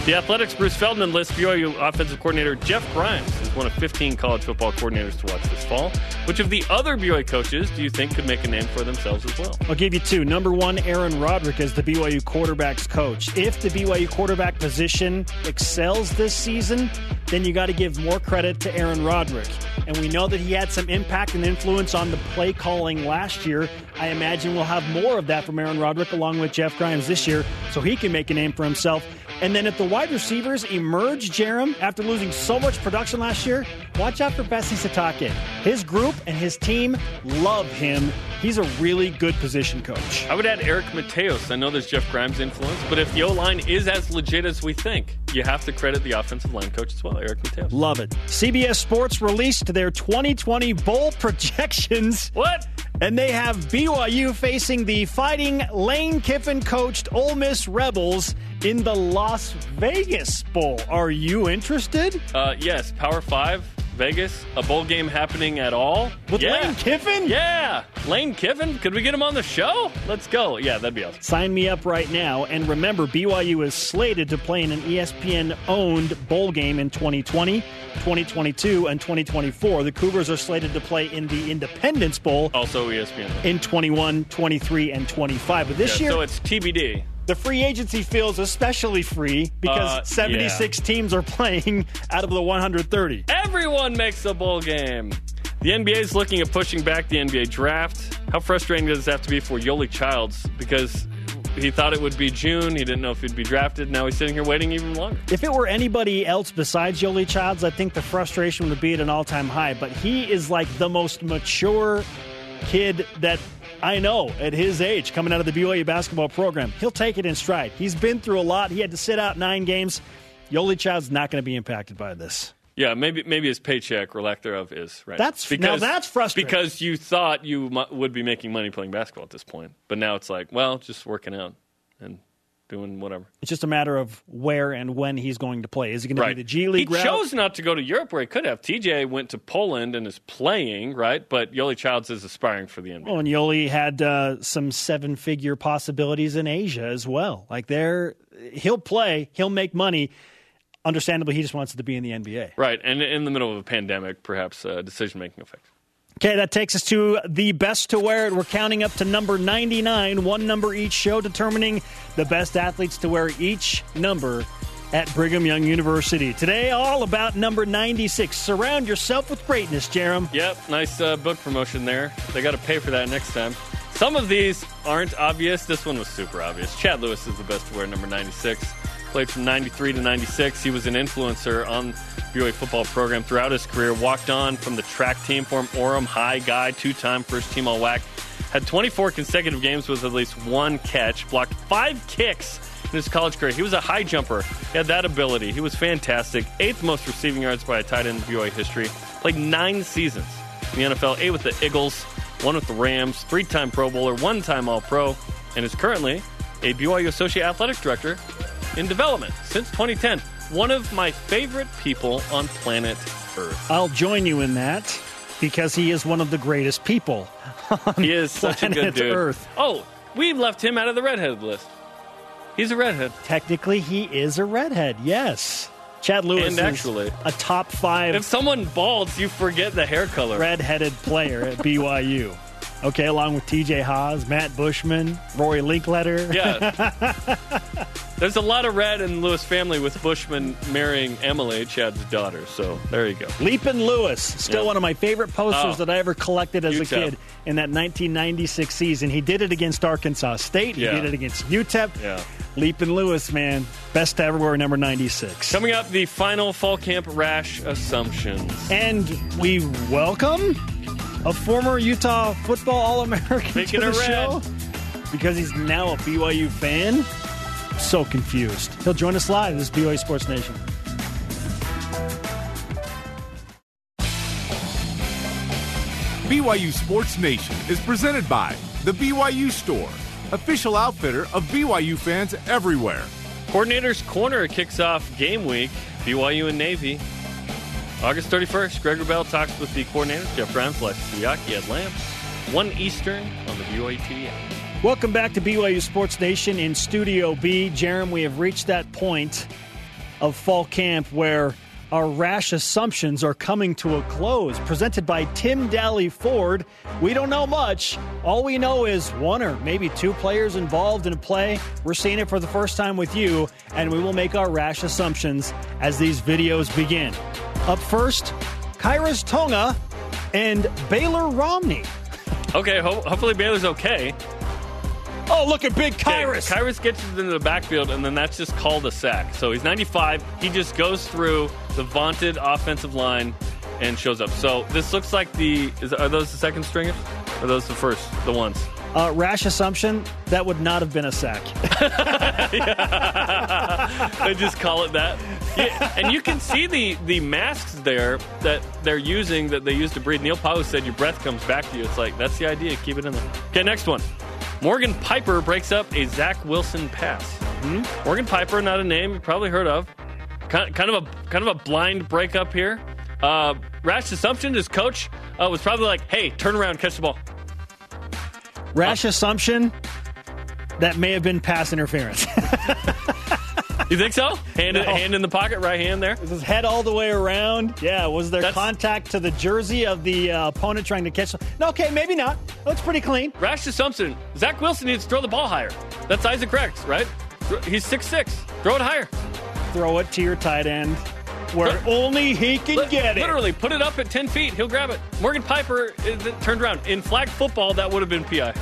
The Athletic's Bruce Feldman lists BYU offensive coordinator Jeff Grimes as one of 15 college football coordinators to watch this fall. Which of the other BYU coaches do you think could make a name for themselves as well? I'll give you two. Number one, Aaron Roderick as the BYU quarterbacks coach. If the BYU quarterback position excels this season, then you got to give more credit to Aaron Roderick. And we know that he had some impact and influence on the play calling last year. I imagine we'll have more of that from Aaron Roderick along with Jeff Grimes this year so he can make a name for himself. And then if the wide receivers emerge, Jarom, after losing so much production last year, watch out for Fesi Sitake. His group and his team love him. He's a really good position coach. I would add Eric Mateos. I know there's Jeff Grimes' influence, but if the O line is as legit as we think, you have to credit the offensive line coach as well, Eric Mateos. Love it. CBS Sports released their 2020 bowl [laughs] projections. What? And they have BYU facing the fighting Lane Kiffin coached Ole Miss Rebels in the Las Vegas Bowl. Are you interested? Uh, yes, Power Five Vegas, a bowl game happening at all. With yeah. Lane Kiffin? Yeah. Lane Kiffin? Could we get him on the show? Let's go. Yeah, that'd be awesome. Sign me up right now. And remember, BYU is slated to play in an ESPN owned bowl game in 2020, 2022, and 2024. The Cougars are slated to play in the Independence Bowl. Also ESPN. In 21, 23, and 25. But this yeah, year. So it's TBD. The free agency feels especially free because uh, 76 yeah. teams are [laughs] playing out of the 130. Everyone makes a bowl game. The NBA is looking at pushing back the NBA draft. How frustrating does this have to be for Yoeli Childs? Because he thought it would be June. He didn't know if he'd be drafted. Now he's sitting here waiting even longer. If it were anybody else besides Yoeli Childs, I think the frustration would be at an all time high. But he is like the most mature kid that I know at his age, coming out of the BYU basketball program, he'll take it in stride. He's been through a lot. He had to sit out nine games. Yoeli Child's not going to be impacted by this. Yeah, maybe maybe his paycheck or lack thereof is right. That's because, now that's frustrating because you thought you would be making money playing basketball at this point, but now it's like, well, just working out and doing whatever. It's just a matter of where and when he's going to play. Is he going to right. be the G League? He route? chose not to go to Europe where he could have. TJ went to Poland and is playing, right? But Yoeli Childs is aspiring for the NBA. Oh, and Yoeli had uh, some seven figure possibilities in Asia as well. Like there, he'll play, he'll make money. Understandably, he just wants to be in the NBA. Right, and in the middle of a pandemic, perhaps uh, decision making effect. Okay, that takes us to the best to wear it. We're counting up to number 99, one number each show, determining the best athletes to wear each number at Brigham Young University. Today, all about number 96. Surround yourself with greatness, Jarom. Yep, nice uh, book promotion there. They got to pay for that next time. Some of these aren't obvious. This one was super obvious. Chad Lewis is the best to wear number 96. Played from 93 to 96. He was an influencer on BYU football program throughout his career. Walked on from the track team, former Orem High guy, two-time first team All-WAC. Had 24 consecutive games with at least one catch. Blocked five kicks in his college career. He was a high jumper. He had that ability. He was fantastic. Eighth most receiving yards by a tight end in BYU history. Played nine seasons in the NFL. Eight with the Eagles, one with the Rams, three-time Pro Bowler, one-time All-Pro, and is currently a BYU Associate Athletic Director in development since 2010. One of my favorite people on planet Earth. I'll join you in that because he is one of the greatest people he is such a good dude. Earth. Oh, we left him out of the redhead list. He's a redhead. Technically, he is a redhead. Yes. Chad Lewis And actually- a top five If someone balds, you forget the hair color. red-headed player at BYU. Okay, along with TJ Haws, Matt Bushman, Rory Linkletter. Yeah. [laughs] There's a lot of red in Lewis family with Bushman marrying Emily, Chad's daughter. So there you go. Leapin' Lewis, still Yeah. one of my favorite posters Oh. that I ever collected as a kid in that 1996 season. He did it against Arkansas State. He Yeah. did it against UTEP. Yeah. Leapin' Lewis, man. Best to ever wear number 96. Coming up, the final fall camp rash assumptions. And we welcome a former Utah football All American Making to the red. show because he's now a BYU fan. So confused. He'll join us live. This is BYU Sports Nation. BYU Sports Nation is presented by The BYU Store, official outfitter of BYU fans everywhere. Coordinator's Corner kicks off game week, BYU and Navy. August 31st, Greg Bell talks with the coordinators, Jeff Brown, Flex Suyaki at Lamp. 1 Eastern on the BYU TV app. Welcome back to BYU Sports Nation in Studio B. Jarom, we have reached that point of fall camp where our rash assumptions are coming to a close. Presented by Tim Dahle Ford. We don't know much. All we know is one or maybe two players involved in a play. We're seeing it for the first time with you, and we will make our rash assumptions as these videos begin. Up first, Khyiris Tonga and Baylor Romney. Okay, ho- hopefully Baylor's okay. Oh, look at Big Okay, Khyiris. Gets into the backfield, and then that's just called a sack. So he's 95. He just goes through the vaunted offensive line and shows up. So this looks like the. Is, are those the second stringers? Or are those the first? The ones? Uh, rash assumption that would not have been a sack. [laughs] they just call it that. Yeah, and you can see the the masks there that they're using that they use to breathe. Neil Pau'u said your breath comes back to you. It's like that's the idea. Keep it in there. Okay, next one. Morgan Piper breaks up a Zach Wilson pass. Hmm? Morgan Piper, not a name you probably heard of. Kind, kind of a kind of a blind breakup here. Uh, rash assumption. His coach uh, was probably like, "Hey, turn around, catch the ball." Rash assumption that may have been pass interference. [laughs] You think so? Hand, No. hand in the pocket, right hand there. Was his head all the way around? Yeah. Was there That's- contact to the jersey of the uh, opponent trying to catch? No, okay, maybe not. Looks pretty clean. Rash assumption. Zach Wilson needs to throw the ball higher. That's Isaac Rex, right? He's 6'6. Throw it higher. Throw it to your tight end where [laughs] only he can Li- get it. Literally, put it up at 10 feet. He'll grab it. Morgan Piper is turned around. In flag football, that would have been PI.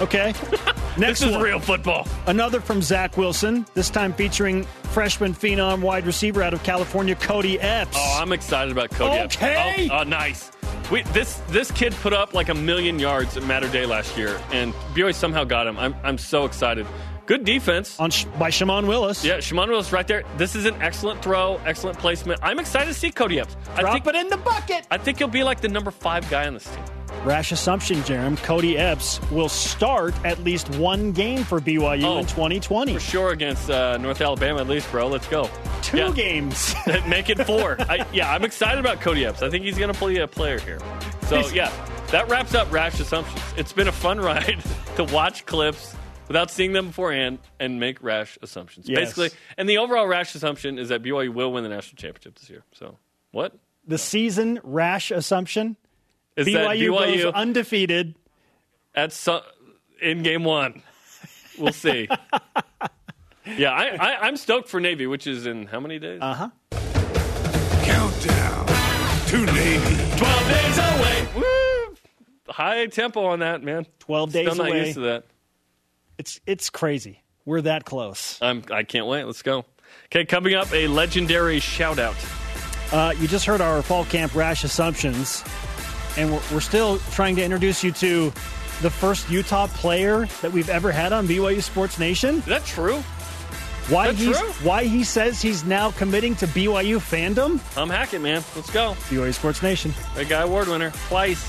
Okay. [laughs] Next This is one. real football. Another from Zach Wilson, this time featuring freshman phenom wide receiver out of California, Cody Epps. Oh, I'm excited about Cody Epps. Okay. Oh, oh, nice. We, this this kid put up like a million yards at Mater Dei last year, and BYU somehow got him. I'm, I'm so excited. Good defense. On Sh- by Shimon Willis. Yeah, Shimon Willis right there. This is an excellent throw, excellent placement. I'm excited to see Cody Epps. I Drop think, it in the bucket. I think he'll be like the number five guy on this team. Rash assumption, Jarom. Cody Epps will start at least one game for BYU Oh, in 2020. For sure against uh, North Alabama, at least, bro. Let's go. Two Yeah. games. [laughs] Make it four. I, yeah, I'm excited about Cody Epps. I think he's going to play a player here. So, yeah, that wraps up Rash Assumptions. It's been a fun [laughs] ride to watch clips without seeing them beforehand and make rash assumptions. Yes. Basically, and the overall rash assumption is that BYU will win the national championship this year. So, what? the season rash assumption. Is that BYU, BYU goes undefeated. at su- in game one? We'll see. [laughs] yeah, I, I, I'm stoked for Navy, which is in how many days? Uh huh. Countdown to Navy. 12 days away. Woo! High tempo on that, man. 12 days Still not away. used to that. It's it's crazy. We're that close. I'm, I can't wait. Let's go. Okay, coming up, a legendary shout out. Uh, you just heard our fall camp rash assumptions, and we're, we're still trying to introduce you to the first Utah player that we've ever had on BYU Sports Nation. Is that true? Why he's why he says he's now committing to BYU fandom? I'm hacking, man. Let's go. BYU Sports Nation. Big guy award winner twice.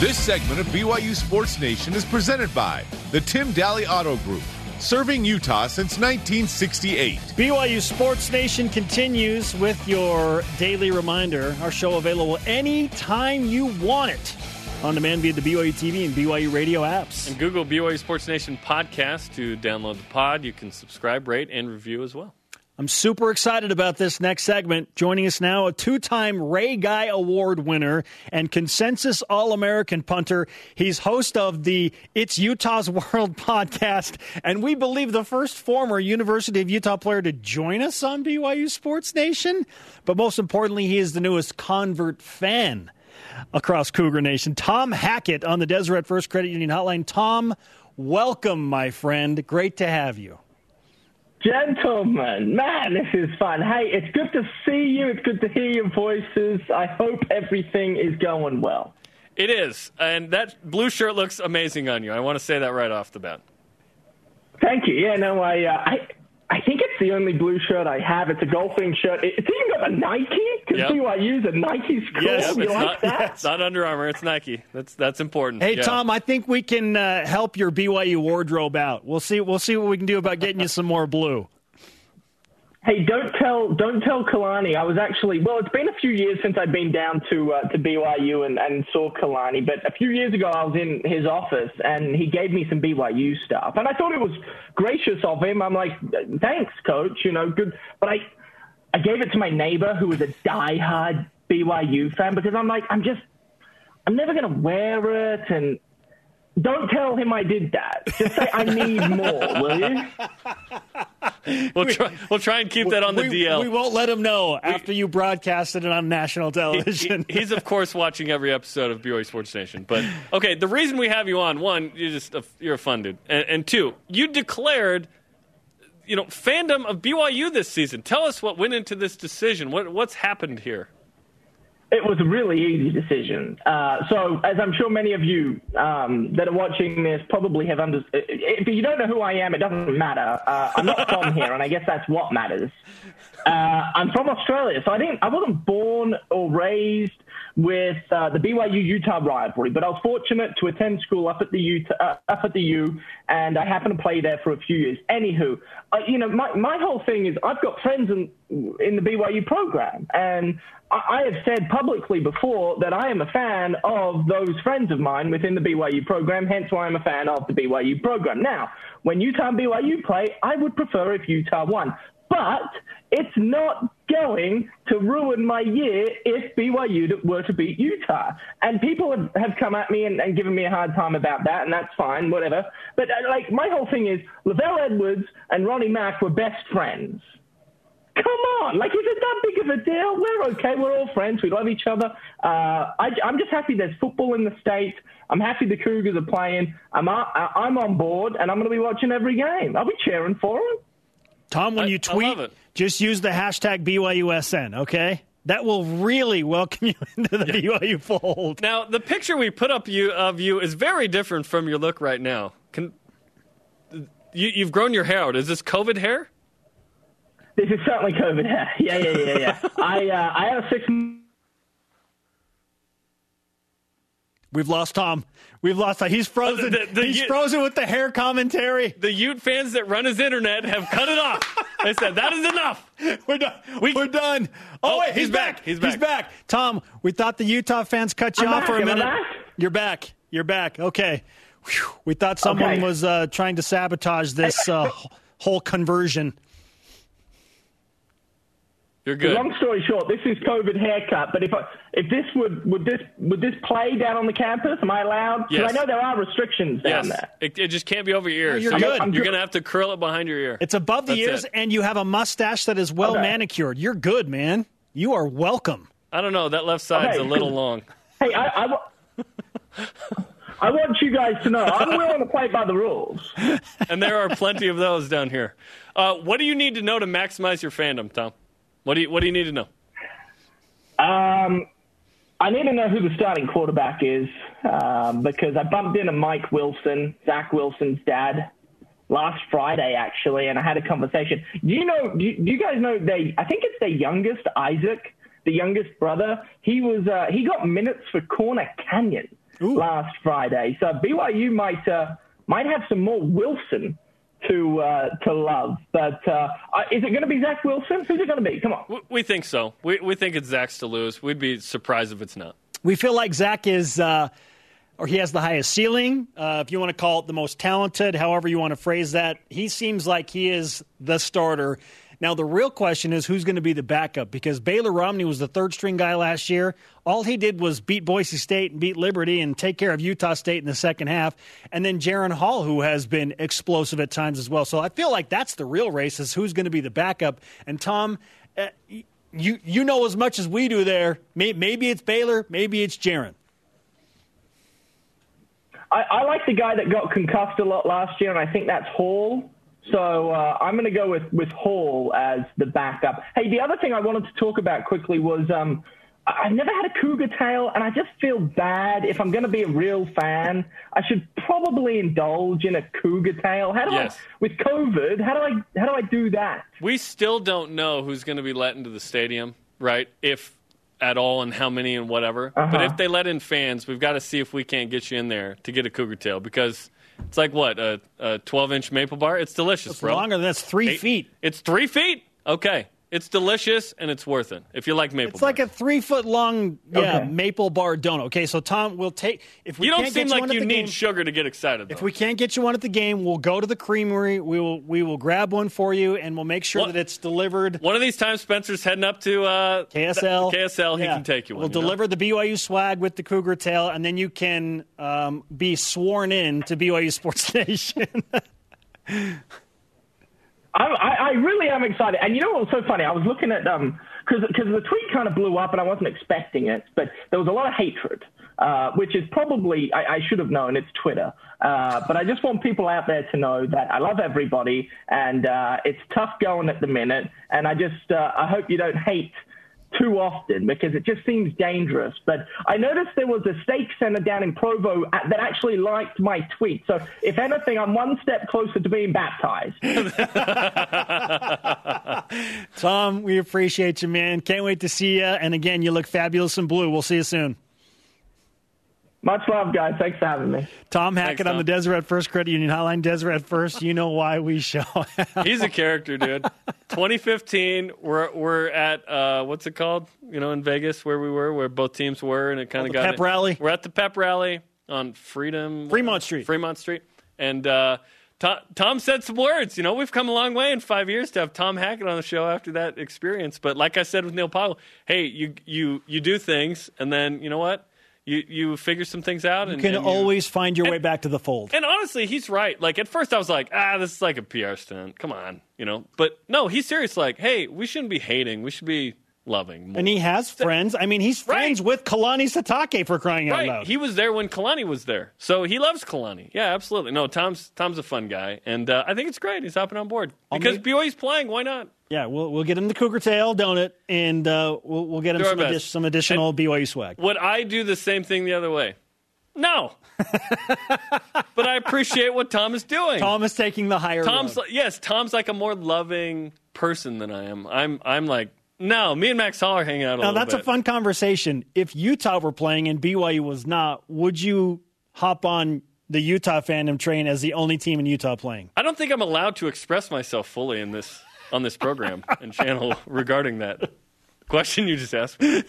This segment of BYU Sports Nation is presented by the Tim Dahle Auto Group, serving Utah since 1968. BYU Sports Nation continues with your daily reminder. Our show available anytime you want it on demand via the BYU TV and BYU radio apps. And Google BYU Sports Nation podcast to download the pod. You can subscribe, rate, and review as well. I'm super excited about this next segment. Joining us now, a two time Ray Guy Award winner and consensus All American punter. He's host of the It's Utah's World [laughs] podcast, and we believe the first former University of Utah player to join us on BYU Sports Nation. But most importantly, he is the newest convert fan across Cougar Nation. Tom Hackett on the Deseret First Credit Union Hotline. Tom, welcome, my friend. Great to have you. Gentlemen, man, this is fun. Hey, it's good to see you. It's good to hear your voices. I hope everything is going well. It is. And that blue shirt looks amazing on you. I want to say that right off the bat. Thank you. Yeah, no, I, uh, I, I think it's the only blue shirt I have. It's a golfing shirt. It's even got a Nike because yep. BYU's a Nike school. Yes, you it's like not, that? [laughs] It's not Under Armour. It's Nike. That's that's important. Hey yeah. Tom, I think we can uh, help your BYU wardrobe out. We'll see. We'll see what we can do about getting you some more blue. Hey, don't tell don't tell Kalani. I was actually well. It's been a few years since I've been down to uh, to BYU and, and saw Kalani, but a few years ago I was in his office and he gave me some BYU stuff, and I thought it was gracious of him. I'm like, thanks, coach. You know, good. But I I gave it to my neighbor who was a diehard BYU fan because I'm like, I'm just I'm never gonna wear it, and don't tell him I did that. Just say I need more, will you? [laughs] We'll try, we'll try and keep that on the we, DL. We won't let him know after you broadcasted it on national television. He, he, he's of course watching every episode of BYU Sports Nation. But okay, the reason we have you on one, you're just a, you're a fun dude, and, and two, you declared, you know, fandom of BYU this season. Tell us what went into this decision. What what's happened here? It was a really easy decision. Uh, so, as I'm sure many of you um, that are watching this probably have understood, if you don't know who I am, it doesn't matter. Uh, I'm not from here, and I guess that's what matters. Uh, I'm from Australia, so I didn't. I wasn't born or raised with uh, the BYU Utah rivalry, but I was fortunate to attend school up at the Utah, uh, up at the U, and I happened to play there for a few years. Anywho, uh, you know, my my whole thing is I've got friends in in the BYU program, and I, I have said publicly before that I am a fan of those friends of mine within the BYU program. Hence, why I'm a fan of the BYU program. Now, when Utah and BYU play, I would prefer if Utah won but it's not going to ruin my year if BYU were to beat Utah. And people have, have come at me and, and, given me a hard time about that, and that's fine, whatever. But uh, like my whole thing is LaVell Edwards and Ronnie Mack were best friends. Come on, like is it that big of a deal? We're okay. We're all friends. We love each other. Uh, I, am just happy there's football in the state. I'm happy the Cougars are playing. I'm uh, I'm on board, and I'm going to be watching every game. I'll be cheering for them. Tom, when I, you tweet, just use the hashtag BYUSN, okay? That will really welcome [laughs] you into the yeah. BYU fold. Now, the picture we put up you of you is very different from your look right now. Can you, you've grown your hair out? Is this COVID hair? This is certainly COVID hair. [laughs] Yeah, yeah, yeah, yeah. [laughs] I uh, I have a six. We've lost Tom. We've lost Tom. He's frozen. The, the, the, He's frozen with the hair commentary. The Ute fans that run his internet have cut it off. they said that is enough. [laughs] We're done. We, are done. Oh, oh wait, he's, he's back. back. He's back. He's back. Tom, we thought the Utah fans cut you I'm off back. for a Am minute. You're back. You're back. Okay. Whew. We thought someone okay. was uh, trying to sabotage this uh, whole conversion. You're good. Long story short, this is COVID haircut. But if I, if this would would this would this play down on the campus? Am I allowed? Because yes. I know there are restrictions down yes. there. It, it, just can't be over your ears. you're so good. You're, you're going to have to curl it behind your ear. It's above the That's ears, it. and you have a mustache that is well okay. manicured. You're good, man. You are welcome. I don't know. That left side's okay. a little long. [laughs] Hey, I, I, I want you guys to know I'm willing to play by the rules. and there are plenty of those down here. Uh, what do you need to know to maximize your fandom, Tom? What do you What do you need to know? Um, I need to know who the starting quarterback is um, because I bumped into Mike Wilson, Zach Wilson's dad, last Friday actually, and I had a conversation. Do you know? Do you, do you guys know? They, I think it's their youngest, Isaac, the youngest brother. He was uh, he got minutes for Corner Canyon Ooh. last Friday, so BYU might uh, might have some more Wilson to uh, to love. But uh, is it going to be Zach Wilson? Who's it going to be? Come on. We, we think so. We, we think it's Zach's to lose. We'd be surprised if it's not. We feel like Zach is uh, or he has the highest ceiling. Uh, if you want to call it the most talented, however you want to phrase that, he seems like he is the starter. Now, the real question is who's going to be the backup because Baylor Romney was the third string guy last year. All he did was beat Boise State and beat Liberty and take care of Utah State in the second half. And then Jaren Hall, who has been explosive at times as well. So I feel like that's the real race is who's going to be the backup. And Tom, uh, you, you know as much as we do there. Maybe it's Baylor, maybe it's Jaren. I, I like the guy that got concussed a lot last year, and I think that's Hall. So uh, I'm going to go with, with Hall as the backup. Hey, the other thing I wanted to talk about quickly was um, I've never had a cougar tail, and I just feel bad. If I'm going to be a real fan, I should probably indulge in a cougar tail. How do yes. I, with COVID, how do I how do I do that? We still don't know who's going to be let into the stadium, right? If at all and how many and whatever. Uh-huh. But if they let in fans, we've got to see if we can't get you in there to get a cougar tail because it's like what a, a 12 inch maple bar. It's delicious, bro. it's bro. Longer than that's three Eight, feet. It's three feet. Okay, it's delicious and it's worth it if you like maple. It's bar. like a three foot long yeah okay. maple bar donut. Okay, so Tom, we'll take if we you don't seem like you need game, sugar to get excited. Though. If we can't get you one at the game, we'll go to the creamery. We will we will grab one for you and we'll make sure well, that it's delivered. One of these times, Spencer's heading up to uh, KSL. KSL, yeah. he can take you one. We'll you deliver know? the BYU swag with the cougar tail, and then you can um, be sworn in to BYU Sports [laughs] Nation. [laughs] I, I, really am excited. And you know what's so funny? I was looking at um because because the tweet kind of blew up and I wasn't expecting it, but there was a lot of hatred, uh, which is probably I, I should have known. It's Twitter, uh, but I just want people out there to know that I love everybody and uh, it's tough going at the minute, and I just uh, I hope you don't hate too often because it just seems dangerous. But I noticed there was a stake center down in Provo uh, that actually liked my tweet. So if anything, I'm one step closer to being baptized. [laughs] Tom, we appreciate you, man. Can't wait to see you. And again, you look fabulous in blue. We'll see you soon. Much love, guys. Thanks for having me. Tom Hackett Thanks, Tom. on the Deseret First Credit Union Hotline. Deseret First, you know why we show. He's a character, dude. [laughs] 2015, we're we're at uh, what's it called? You know, in Vegas where we were, where both teams were, and it kind of got pep it. rally. We're at the pep rally on Freedom Fremont Street. Fremont Street, and. Uh, Tom, Tom, said some words. You know, we've come a long way in five years to have Tom Hackett on the show after that experience. But like I said with Neil Pau'u, hey, you you you do things, and then you know what? You you figure some things out. And, You can and always find your and, way back to the fold. And honestly, he's right. Like at first, I was like, ah, this is like a PR stunt. Come on, you know. But no, he's serious. Like, hey, we shouldn't be hating. We should be loving. More. And he has friends. I mean, he's friends right. with Kalani Sitake for crying right. out loud. He was there when Kalani was there, so he loves Kalani. Yeah, absolutely. No, Tom's Tom's a fun guy, and uh, I think it's great. He's hopping on board because make... BYU's playing. Why not? Yeah, we'll we'll get him the Cougar Tail donut, and uh, we'll we'll get him some, adi- some additional and BYU swag. Would I do the same thing the other way? No. [laughs] but I appreciate what Tom is doing. Tom is taking the higher Tom's road. yes, Tom's like a more loving person than I am. I'm I'm like no, me and Max Hall are hanging out. A now that's bit. a fun conversation. If Utah were playing and BYU was not, would you hop on the Utah fandom train as the only team in Utah playing? I don't think I'm allowed to express myself fully in this on this program [laughs] and channel regarding that question you just asked me.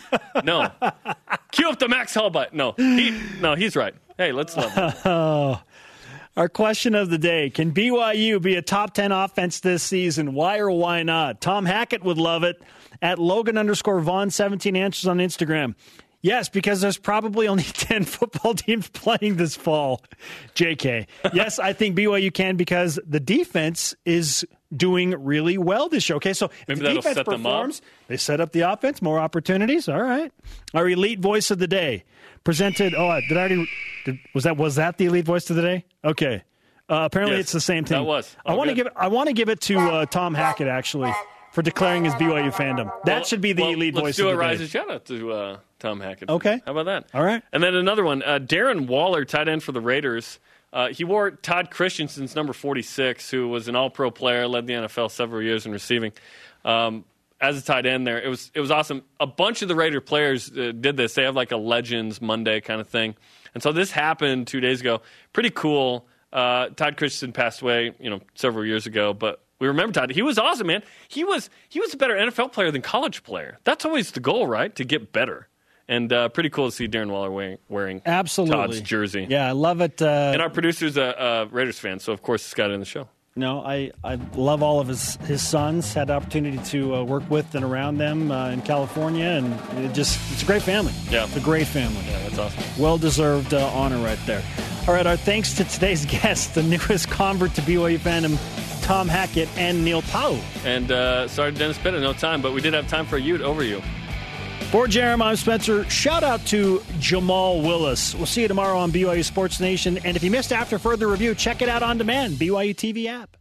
No, [laughs] cue up the Max Hall button. No, he, no, he's right. Hey, let's love him. [laughs] Our question of the day Can BYU be a top 10 offense this season? Why or why not? Tom Hackett would love it at Logan underscore Vaughn 17 answers on Instagram. Yes, because there's probably only [laughs] 10 football teams playing this fall. JK. Yes, I think BYU can because the defense is doing really well this year. Okay, so Maybe the defense performs, they set up the offense, more opportunities. All right. Our elite voice of the day presented. Oh, did I already? Did, was that was that the elite voice of the day? Okay. Uh, apparently, yes, it's the same thing. That was. I want to give. It, I want to give it to uh, Tom Hackett actually for declaring his BYU fandom. That well, should be the well, elite voice. Let's do a rising shout out to uh, Tom Hackett. Okay. How about that? All right. And then another one, uh, Darren Waller, tight end for the Raiders. Uh, he wore Todd Christensen's number 46, who was an All-Pro player, led the NFL several years in receiving. Um, as a tight end there, it was it was awesome. A bunch of the Raider players uh, did this. They have like a Legends Monday kind of thing, and so this happened two days ago. Pretty cool. Uh, Todd Christensen passed away, you know, several years ago, but we remember Todd. He was awesome, man. He was he was a better NFL player than college player. That's always the goal, right? To get better. And uh, pretty cool to see Darren Waller wearing, wearing Absolutely. Todd's jersey. Yeah, I love it. Uh, and our producer's a, a Raiders fan, so of course he's got it in the show. No, I, I love all of his, his sons. Had the opportunity to uh, work with and around them uh, in California, and it just it's a great family. Yeah, it's a great family. Yeah, that's awesome. Well deserved uh, honor right there. All right, our thanks to today's [laughs] guests, the newest convert to BYU fandom, Tom Hackett and Neil Pau'u. And uh, sorry, Dennis Pitta, no time, but we did have time for a Ute over you. For Jeremy, I'm Spencer. Shout out to Jamal Willis. We'll see you tomorrow on BYU Sports Nation. And if you missed after further review, check it out on demand, BYU TV app.